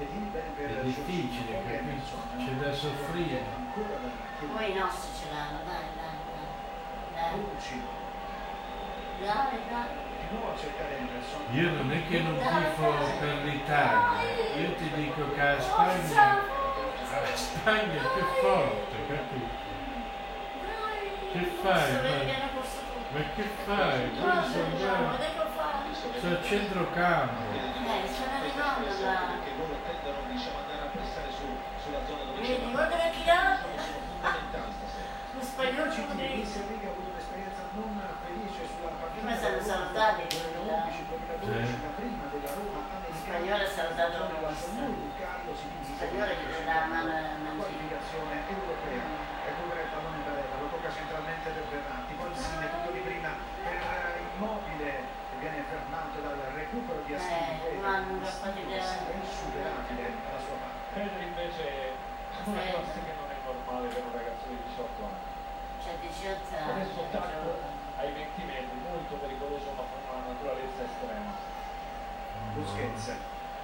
È difficile, capisci? C'è da soffrire. Poi i nostri ce l'hanno, dai, dai, dai. Dai, dai. Io non è che non tifo per l'Italia, io ti dico che la Spagna, la Spagna è più forte, capito? Che fai? Ma, ma che fai? Quelli sono là, sono a centrocampo. Eh, stanno arrivando là. Ha avuto un'esperienza non felice sulla partita Prima sono salutati quelli là. 2011-2012, la prima della Roma americana. Spagnolo è salutato si divise. Spagnolo gli dà la mano a La qualificazione europea. Recupera il pallone Barella, lo tocca centralmente per Bernatti, poi Insigne, tutto di prima per eh, Immobile che viene fermato dal recupero di Astini. Eh. È insuperabile dalla sua parte. Pedro invece è una cosa che non è normale per un ragazzo di 18 anni. C'è 18 anni. Adesso tacco ai 20 metri, molto pericoloso ma con una naturalezza estrema. Busquets,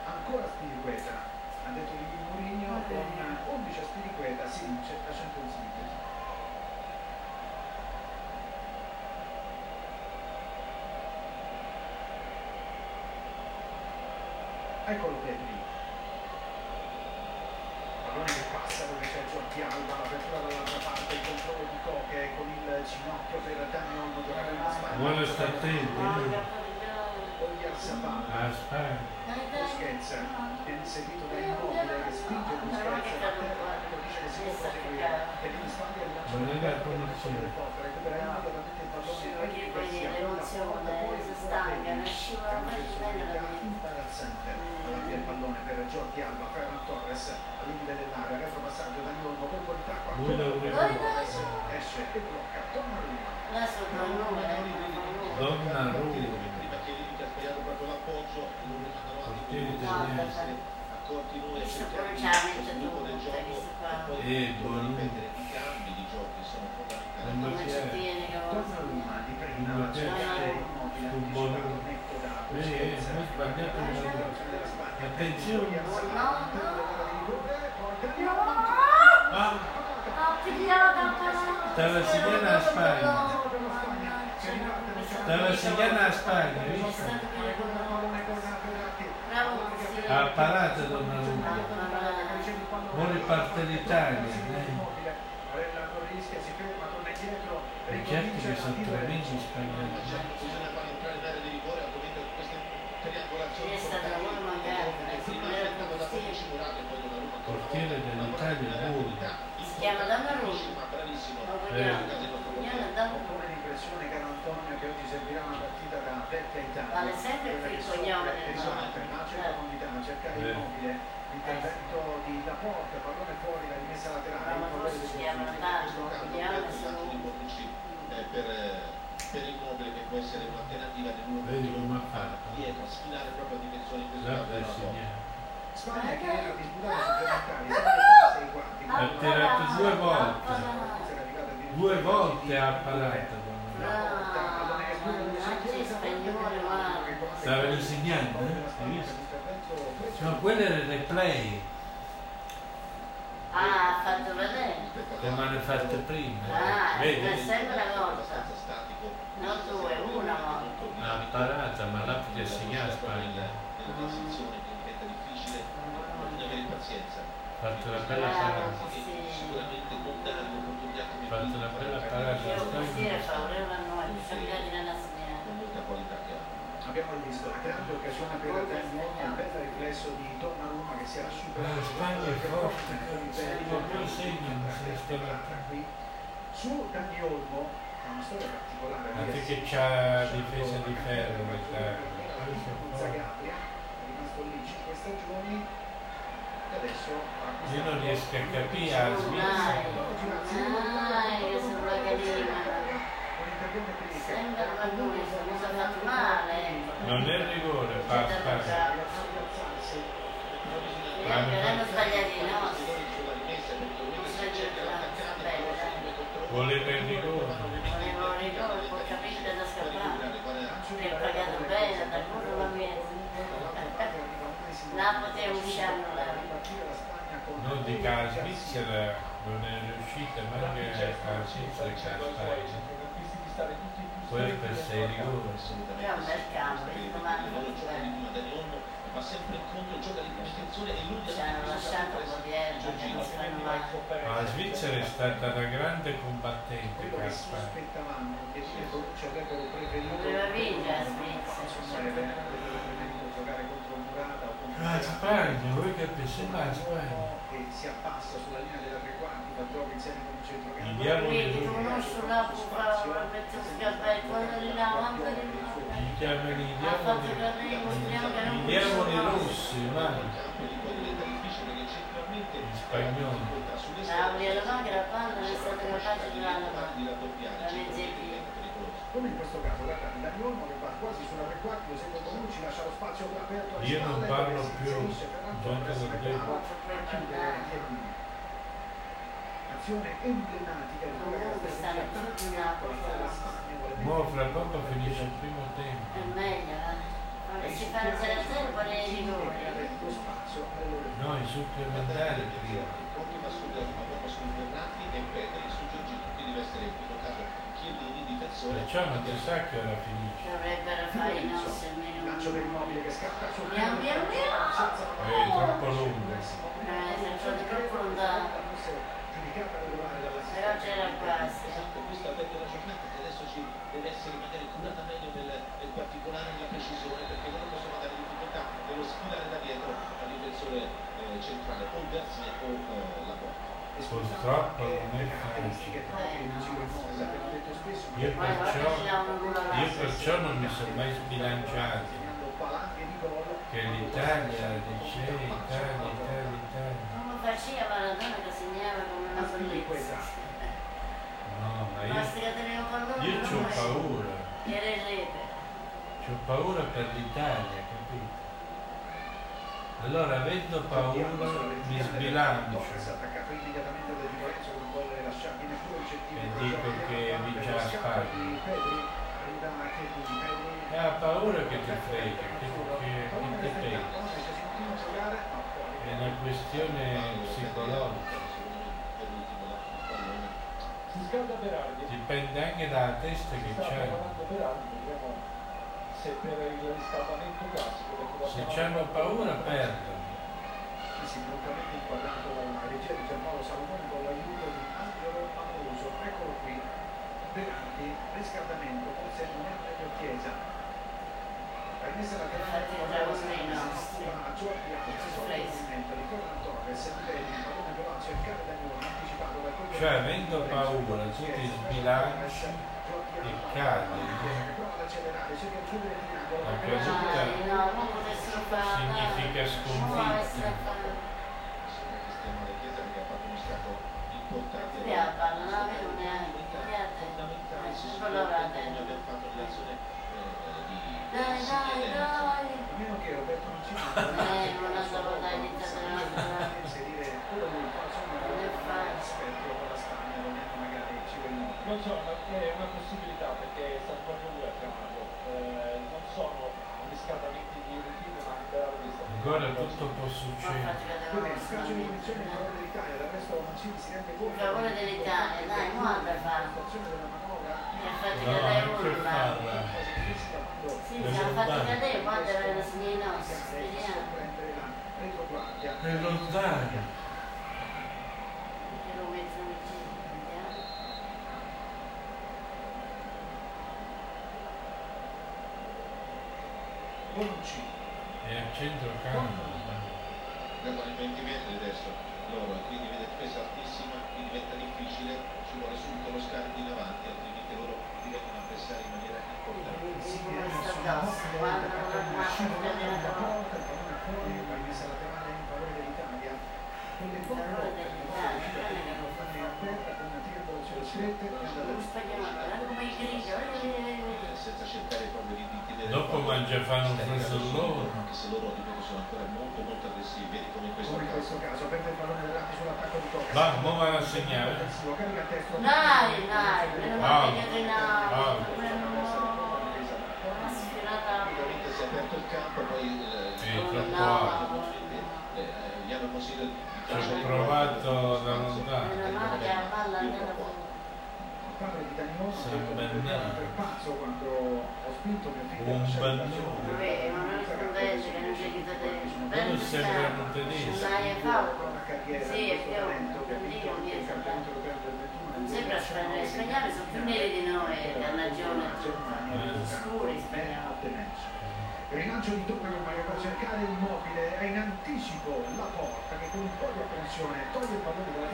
ancora Spiriqueta, ha detto di Mourinho con 11 a Spiriqueta, si vince la Champions League. Eccolo Pedri. Pallone che Giorgi Alba, l'apertura dall'altra parte, il controllo di Coche con il ginocchio per Dani Olmo, giocare in Spagna. Vuole stare attento. Oyarzabal. Ah, Spagna. Busquets viene seguito da Immobile che spinge Busquets a terra e dice che si può proseguire e in Spagna il lancio è del Coppe, recupera immediatamente il pallone perché poi si apre la l'emozione, si proprio bene la solidarietà center alla via il pallone per Jordi Alba Ferran Torres al limite dell'area retropassaggio da Olmo colpo di tacco esce e blocca Donnarumma con con. Donnarumma. Prima che Livica ha sbagliato proprio l'appoggio, lo rimandano avanti italiano. possono essere a cercare mente sviluppo del gioco e poi Eh, ripetere i cambi di gioco che sono fondamentali. Roma di prima, la c'è. cercata immobile, Sul sbagliato Spagna. Attenzione. Ah, Ha pigliato a Spagna. Stava segnando la Spagna, visto? Ha parato Donnarumma. Ora riparte l'Italia. eh. Certo che sono tremendi spagnoli. Bisogna far entrare in area di rigore, ovviamente queste triangolazioni È stato frontali, lavoro magari, eh, prima era è stato da così. poco Cimurati e poi Donnarumma con Portiere una dell'Italia buono. Si chiama bravissimo Lo Donnarumma. come l'impressione, caro Antonio, che oggi servirà una partita da vecchia Italia. Vale sempre più il cognome del esatto, nasce Eh. profondità, cercare Eh. immobile, l'intervento di Laporte, pallone fuori, la rimessa laterale, Ma il corriere si chiama vogliamo campo solo di Bonucci eh, per, eh, per immobile che può essere un'alternativa come ha fatto? dietro a sfidare proprio a dimensioni porta. segnale. Spagna sei quarti. Ha Ha tirato due volte. Due volte ha parato. Stava eh? Visto? No, quello era il replay, Ah, ha fatto vedere. mi hanno fatto prima. Ah, Vedi? è sempre una volta. Non due, una volta. Ha parata, ma potuto segnare Spagna. nella transizione che diventa difficile bisogna avere pazienza Ha fatto una bella parata. sicuramente non dare l'opportunità come Ha fatto una bella parata Io a un mestiere Spagna. favorevole a noi, siamo arrivati nella segnale. con molta qualità che ha Abbiamo visto la grande occasione per il il bel riflesso di Donnarumma che si era superato. La Spagna è forte, ma poi segnano, se sta qui. Su Dani Olmo, è una storia particolare. Anche che c'ha difesa di ferro. Zagabria, è rimasto lì 5 stagioni e adesso Io non riesco a capire a Dai, Svizzera. dai, che sembra. Sembra fatto male. Non è rigore. Perché l'hanno sbagliati i nostri. sulla rimessa perché Non ovviamente si se è Certo. giocato, bello, dai. Voleva il rigore. Volevo un rigore, può capire da scappare. Mi ha pagato bene, da pure la mia. Napoli è usciamo. Non dica la Svizzera non è riuscita neanche a Svizzera che a Spagna. Poi per sei rigori. È un bel campo, il comando di quello. di va sempre incontro gioca di posizione e lui Ci hanno lasciato di mai. Ma la Svizzera è stata una grande combattente quello che sospettavamo che e avrebbero preferito Doveva vincere la Svizzera. sarebbe avrebbero preferito giocare contro Murata o contro La Spagna, voi che pensate la Spagna? che si appassa sulla linea della tre quarti fa gioco insieme con il centrocampo Gli diamo Vedi, le tu conosci là, può fare per scappare, di là, manca di. Gli diamo gli non gli diamo i funziona. rossi, vai. perché Gli spagnoli. Napoli alla che la palla non è stata capace di darla di raddoppiare La come in questo caso guardate che va quasi sulla tre quarti lo segue Bonucci lascia lo spazio aperto alle Io non parlo più, a chiudere Chiellini. azione emblematica di che in Mo fra poco finisce il primo È tempo. meglio, eh. Si fa il 0-0 poi nei rigori. lo spazio alle loro No, i supplementari prima. Conti va sul ma poco su Bernati e Petri su Giorgino quindi deve essere in questo caso Chiellini difensore che ora finisce. Dovrebbero fare i nostri lancio per almeno. immobile che scatta sul Piano piano È troppo lungo. Eh, se sono troppo lontano. giudicata regolare dalla Però c'era quasi. Esatto, questo ha detto la giornata che adesso ci deve essere magari curata meglio nel, nel particolare nella precisione perché loro possono dare difficoltà nello sfilare da dietro al difensore eh, centrale o Garzia o eh, la porta. Purtroppo non è caratteristiche Io perciò, io perciò non mi sono mai sbilanciato. Che l'Italia dice Italia, Italia, Italia. Come faceva Maradona che segnava come una bellezza. No, ma io, io non ho paura. Era il. Ho paura per l'Italia, capito? Allora avendo paura mi sbilancio. E dico che anche qui Pedri E ha paura che ti frega, che, che, che ti pega. se si continua a giocare no, poi È una questione psicologica, dipende anche dalla testa che Sta c'hai. preparando Berardi, vediamo se per il riscaldamento classico. la Se chiamata- c'hanno paura perdono. si prontamente inquadrato dalla regia di Giampaolo Salomone con l'aiuto di Angelo Amoruso eccolo qui Berardi riscaldamento forse non è meglio Chiesa la rimessa Infatti già uno dei nostri. a Giorgi a questo movimento di Ferran Torres Belli il pallone però a cercare da Nuovo anticipato da Cioè avendo paura tu ti sbilanci e cadi. La però caduta no, non potessero fare. significa sconfitta. essere a fare. Cristiano De Chiesa perché ha fatto uno scatto importante Qui a palla, non la vedo neanche. Non la eh, di Dai, dai, dai. a meno che Roberto Mancini Eh, non andavo da iniziare a inserire quello fa insomma Non è facile. rispetto con la Spagna magari ci vogliono Non so, ma è una possibilità Giorgio lui ha chiamato. Eh, non sono riscaldamenti di routine, ma Berardi sta Ancora tutto può Ma succedere. quindi una il calcio di in cosa. favore dell'Italia del resto Mancini si rende conto In favore dell'Italia, dai, guarda fa. situazione della manovra Mi ha fatto cadere non difficile quando Sì, ci hanno fatto cadere, guarda la segni si nostri, vediamo. prendere la retroguardia È lontano. Che lo mettono vicino, vediamo. Bonucci È a centrocampo. devono i 20 metri adesso loro quindi vede difesa altissima quindi diventa difficile ci vuole subito lo scarico in avanti altrimenti loro ti vengono a pressare in maniera importante Come sta addosso, quando non ha fatto la porta. con una tiro sulle strette e Lo senza cercare proprio di, di tenere Dopo il mangia fanno un loro. anche se loro ripeto sono ancora molto molto aggressivi vedi come in questo come in caso questo caso perde il pallone Verratti sull'attacco di Coca Va, mo vanno a segnare. Dai, dai, meno male che Ah. una sfilata. praticamente si è aperto il campo poi alto. eh, gli hanno consigliato di Ci ho lasciare il provato da lontano. Meno male che la palla è padre di Danilo San Bernardo. per pazzo quando ho spinto mio figlio Un calcione. Vabbè, ma non rispondete che non c'è chi tedesco. Quello sembrano tedeschi. Dai, Paolo. Una carriera Sì, è più, vinto Dio del 21 Non sembra spagnolo, gli spagnoli sono più neri di noi, dannagione scuri spagnoli. Il rilancio di Donnarumma che va a cercare il mobile è in anticipo la porta che con un po' di apprensione toglie il pallone dalla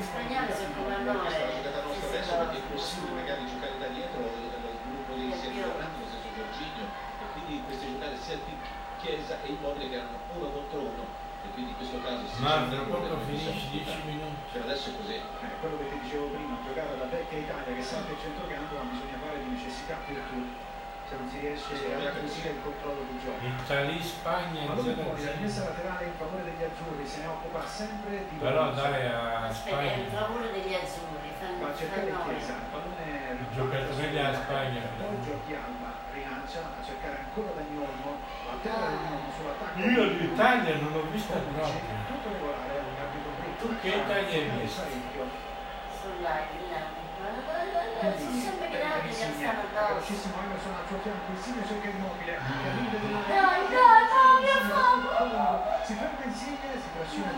Gli la adesso perché è possibile si magari giocare da dietro il il gruppo di È Sergio. Fernando, lo stesso Giorginio e quindi queste giocate sia di Chiesa e Immobile che erano uno contro uno e quindi in questo caso si Ma vedere finisce questa 10 possibilità. minuti. per adesso è così Eh, quello che ti dicevo prima, giocare alla vecchia Italia che salta il centrocampo ma bisogna fare di necessità virtù se non si riesce ad acquisire il controllo del gioco. Italia-Spagna Pallone fuori, la 0-0. rimessa laterale in favore degli azzurri, se ne occupa sempre di Però dai a Aspetta, è il Spagna. favore degli azzurri, fanno Va a cercare fanno Chiesa, pallone I giocatori della Spagna. Poi Giorgi Alba rilancia a cercare ancora Dani Olmo, a terra Dani Olmo sull'attacco. Io l'Italia non l'ho vista Tutto proprio. regolare, un brutto. Tu che Italia hai visto? Sulla. Sono sempre grandi che stanno addosso. Velocissimo Emerson al suo fianco, Insigne cerca il mobile. Dai, dai, dai, mio favore. Si ferma Insigne, si trascina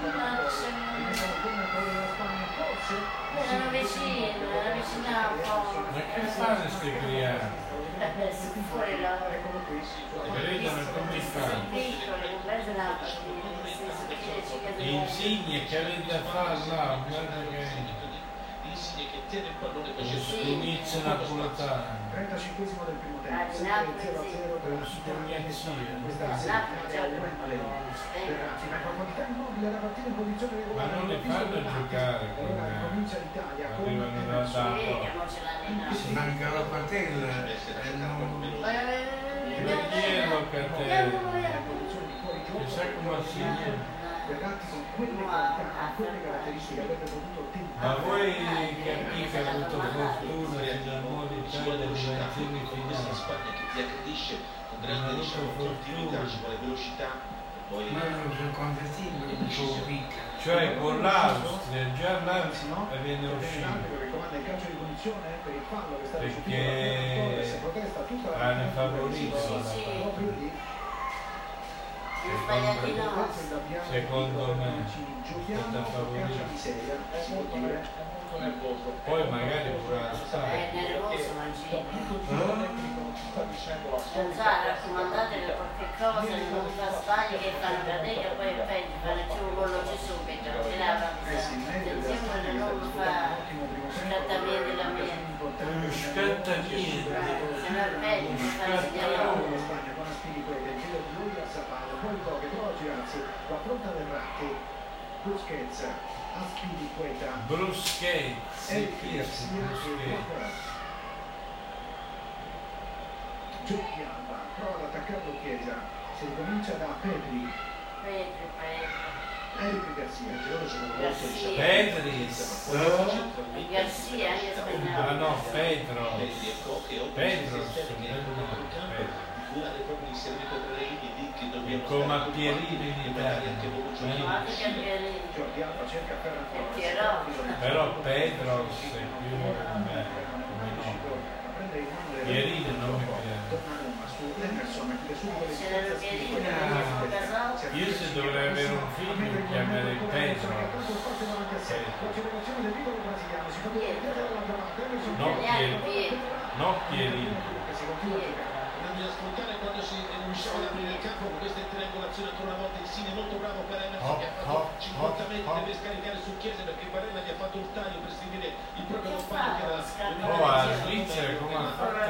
Ma che fanno questi criati? Eh, sono fuori là. Eccolo qui. Vedono come Sono fanno. piccoli, non vedo la partita. Si sono chiede Insigne che avete da fare là, guarda che Insigne che tiene il pallone poi c'è inizia Napoletano. 35 del primo tempo, di sempre Napoli, 0 sì. 0 per la Con Spugnanzia. Questa è Napoli già la Wembley. Verratti, ma in profondità immobile la partita in posizione regolare. Ma non Improvviso fanno giocare E Allora come Vedi che non ce Si manca la patella e non... Di fuori Chissà come si chiama. Berratti con quelle qualità, con quelle caratteristiche avrebbe potuto tentare. Ma voi che ha avuto fortuna fino a modo Italia di questa semifinale. Spagna che ti aggredisce con Non grande avuto diciamo, continuità, fortuna. ci vuole velocità, poi Ma non sono contestino, un po' picca. Cioè con l'Austria, già l'Austria viene Uscito. che comanda il calcio di punizione per il fallo che sta Perché subito da Ferran Torres, protesta tutta la hanno favorito Sì, la sì. proprio lì Più sbagliati no. Secondo me, giochiamo stata con favorita. calcio può dire Poi magari pure la È nervoso Mancini. sta dicendo la Gonzalo, raccomandatevi qualche cosa, non fa sbagli che fanno cadere che poi è peggio, un gol c'è subito, ce l'ha Eh sì, meglio della attenzione che non fa un ottimo primo tempo, scattamenti la una mia. Non per scatta niente. Se no è peggio, Non che fa la con a Zapalo, poi Toghe, prova a girarsi, lo affronta Verratti, Busquets, Eric chi è questo Garcia e? Corcoran. Giochi Alba, prova ad attaccarlo Chiesa, si ricomincia da Pedri, Petri, Petri. Eric Garcia, Garcia. Pedris. E Garcia, anche Ah spagnolo. no, Pedro. Pedro, Pedro, figura del proprio inserimento tra le linee lì che dobbiamo Come a Pierini in Italia. Però Pedro è più come no. Pierini non mi piace. Io se dovrei avere un figlio mi chiamerei Pedro. No, Italiano, Pier- Pietro. no Pierini. Bisogna ascoltare quando si riusciva ad aprire il campo con questa triangolazione ancora una volta. Insigne molto bravo per Emerson che ha fatto Hop, hop, 50 metri deve scaricare su Chiesa perché Barella gli ha fatto un taglio per seguire il proprio compagno che era Svizzera come ha fatto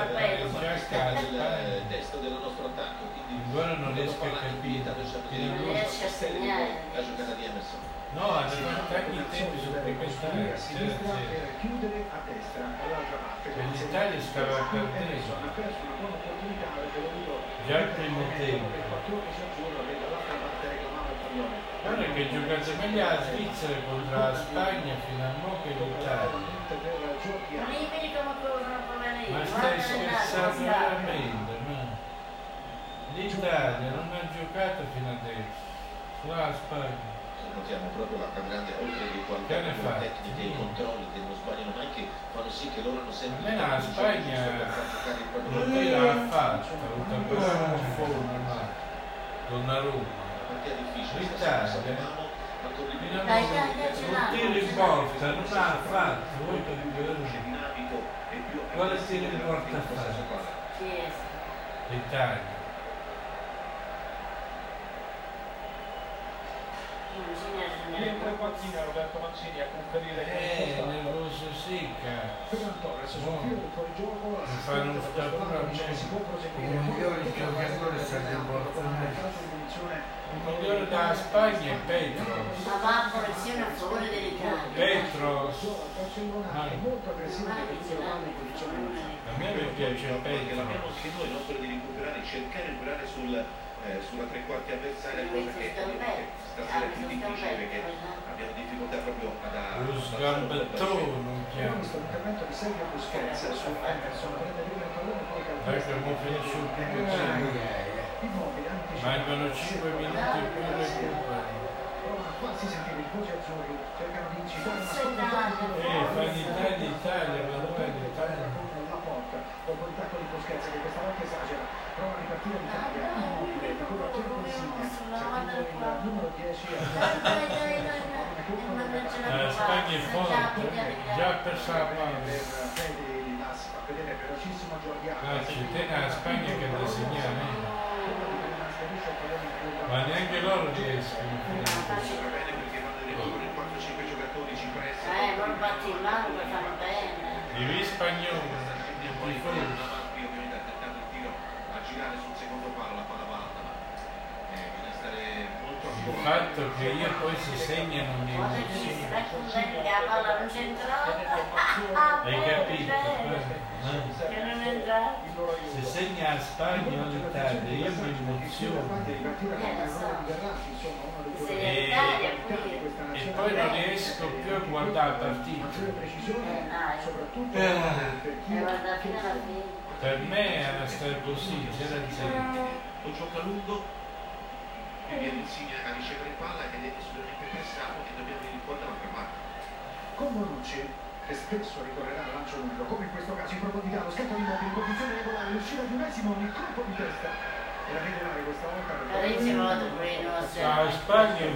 già a il testo del nostro attacco quindi Ancora non riesco a capire. Non segnare. la giocata di Emerson. No, hanno fatto anche i tempi supplementari. a sinistra per chiudere a destra dall'altra parte. E l'Italia stava perdendo. Ha perso una buona Già il primo tempo. 14 azzurro che giocate meglio la Svizzera contro la Spagna fino a mo' che l'Italia. Ma stai scherzando veramente, ma l'Italia non ha giocato fino adesso, solo la Spagna. Notiamo proprio la grande oltre che qualità Che ne della fa? tecnica e i controlli che non sbagliano mai che fanno sì che loro hanno sempre Almeno la Spagna non non l'ha fatta, ha avuto ancora un fondo, ma Donnarumma. partita difficile L'Italia. tiro in porta, non l'ha fatto, dinamico e più Quale tiro in porta fa? squadra. Chiesa. l'Italia. Rientra in panchina Roberto Mancini a conferire Eh, nervoso secca. Ferran Torres sul tiro del fuorigioco la statura a me. si può proseguire Un migliore giocatore di punizione Il migliore della Spagna è Petro. Ma va a punizione a favore dell'Italia. Petro, è molto aggressivo che ce tutte le l'ha? palle in posizione a me mi piace perché Petro. l'abbiamo anche noi no? quello di recuperare cercare di recuperare sul, eh, sulla tre quarti avversaria cosa che stasera è Ah, più difficile perché esatto. abbiamo difficoltà proprio ad Lo sgambettone non Abbiamo visto l'intervento di Sergio Busquets su Emerson prende prima il pallone poi Dai che mo finisce il primo Mancano 5 minuti e più recupero. provano a farsi sentire i voci azzurri cercano di incitare. Eh, fanno Italia, Italia, ma dov'è l'Italia? La porta dopo il tacco di Busquets che questa volta esagera prova a ripartire l'Italia immobile di cui cerca Insigne seguendo il numero 10 Dai, dai, dai, dai, dai. La Spagna è forte, già ha perso la per palla. Fede di Las fa vedere velocissimo Alba Ah, la Spagna che da segnare. Ma neanche loro riescono. va bene perché vanno in in 4-5 giocatori ci pressa Eh, non batti in mano, poi fanno bene. I spagnoli, poi tifosi. avanti ovviamente ha tentato il tiro a girare sul secondo palo la palla va alta eh, bisogna stare molto attenti fatto che io poi si segnano nei c'entrava? Hai capito? Eh? Che non entrava? Se segna a Spagna o l'Italia, io mi emoziono. Se E, l'Italia pure. E poi non riesco più a guardare la partita. Eh, no, Eh, e alla per me era stato così, c'era il. Lo gioca lungo, e viene Insigne a ricevere palla ed è assolutamente pressato e dobbiamo venire fuori dall'altra parte. Con Bonucci, che spesso ricorrerà al lancio lungo, come in questo caso in profondità, lo scatto di Immobile in posizione regolare, l'uscita di Massimo, il colpo di testa. Era regolare questa volta perché... Parecchie volte pure